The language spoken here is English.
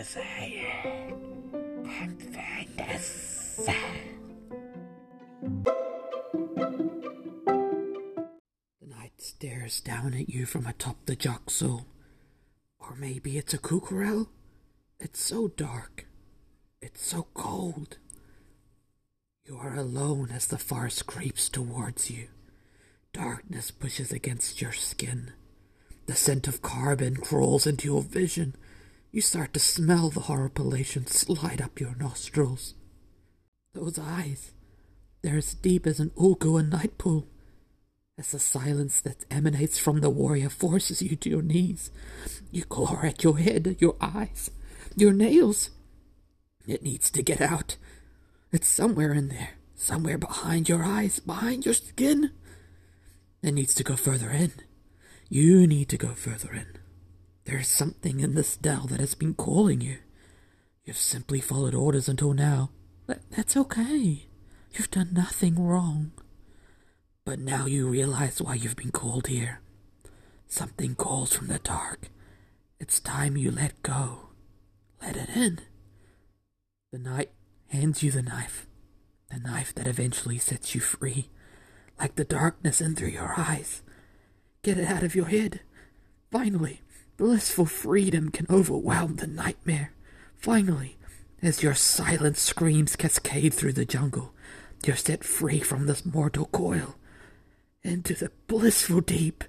desired. Come find us. Stares down at you from atop the Joxo. Or maybe it's a Cucurell? It's so dark. It's so cold. You are alone as the forest creeps towards you. Darkness pushes against your skin. The scent of carbon crawls into your vision. You start to smell the horripilation slide up your nostrils. Those eyes, they're as deep as an Ulguan night pool. As the silence that emanates from the warrior forces you to your knees, you claw at your head, your eyes, your nails. It needs to get out. It's somewhere in there, somewhere behind your eyes, behind your skin. It needs to go further in. You need to go further in. There is something in this dell that has been calling you. You've simply followed orders until now. That's okay. You've done nothing wrong. But now you realize why you've been called here. Something calls from the dark. It's time you let go. Let it in. The night hands you the knife. The knife that eventually sets you free. Like the darkness in through your eyes. Get it out of your head. Finally, blissful freedom can overwhelm the nightmare. Finally, as your silent screams cascade through the jungle, you're set free from this mortal coil into the blissful deep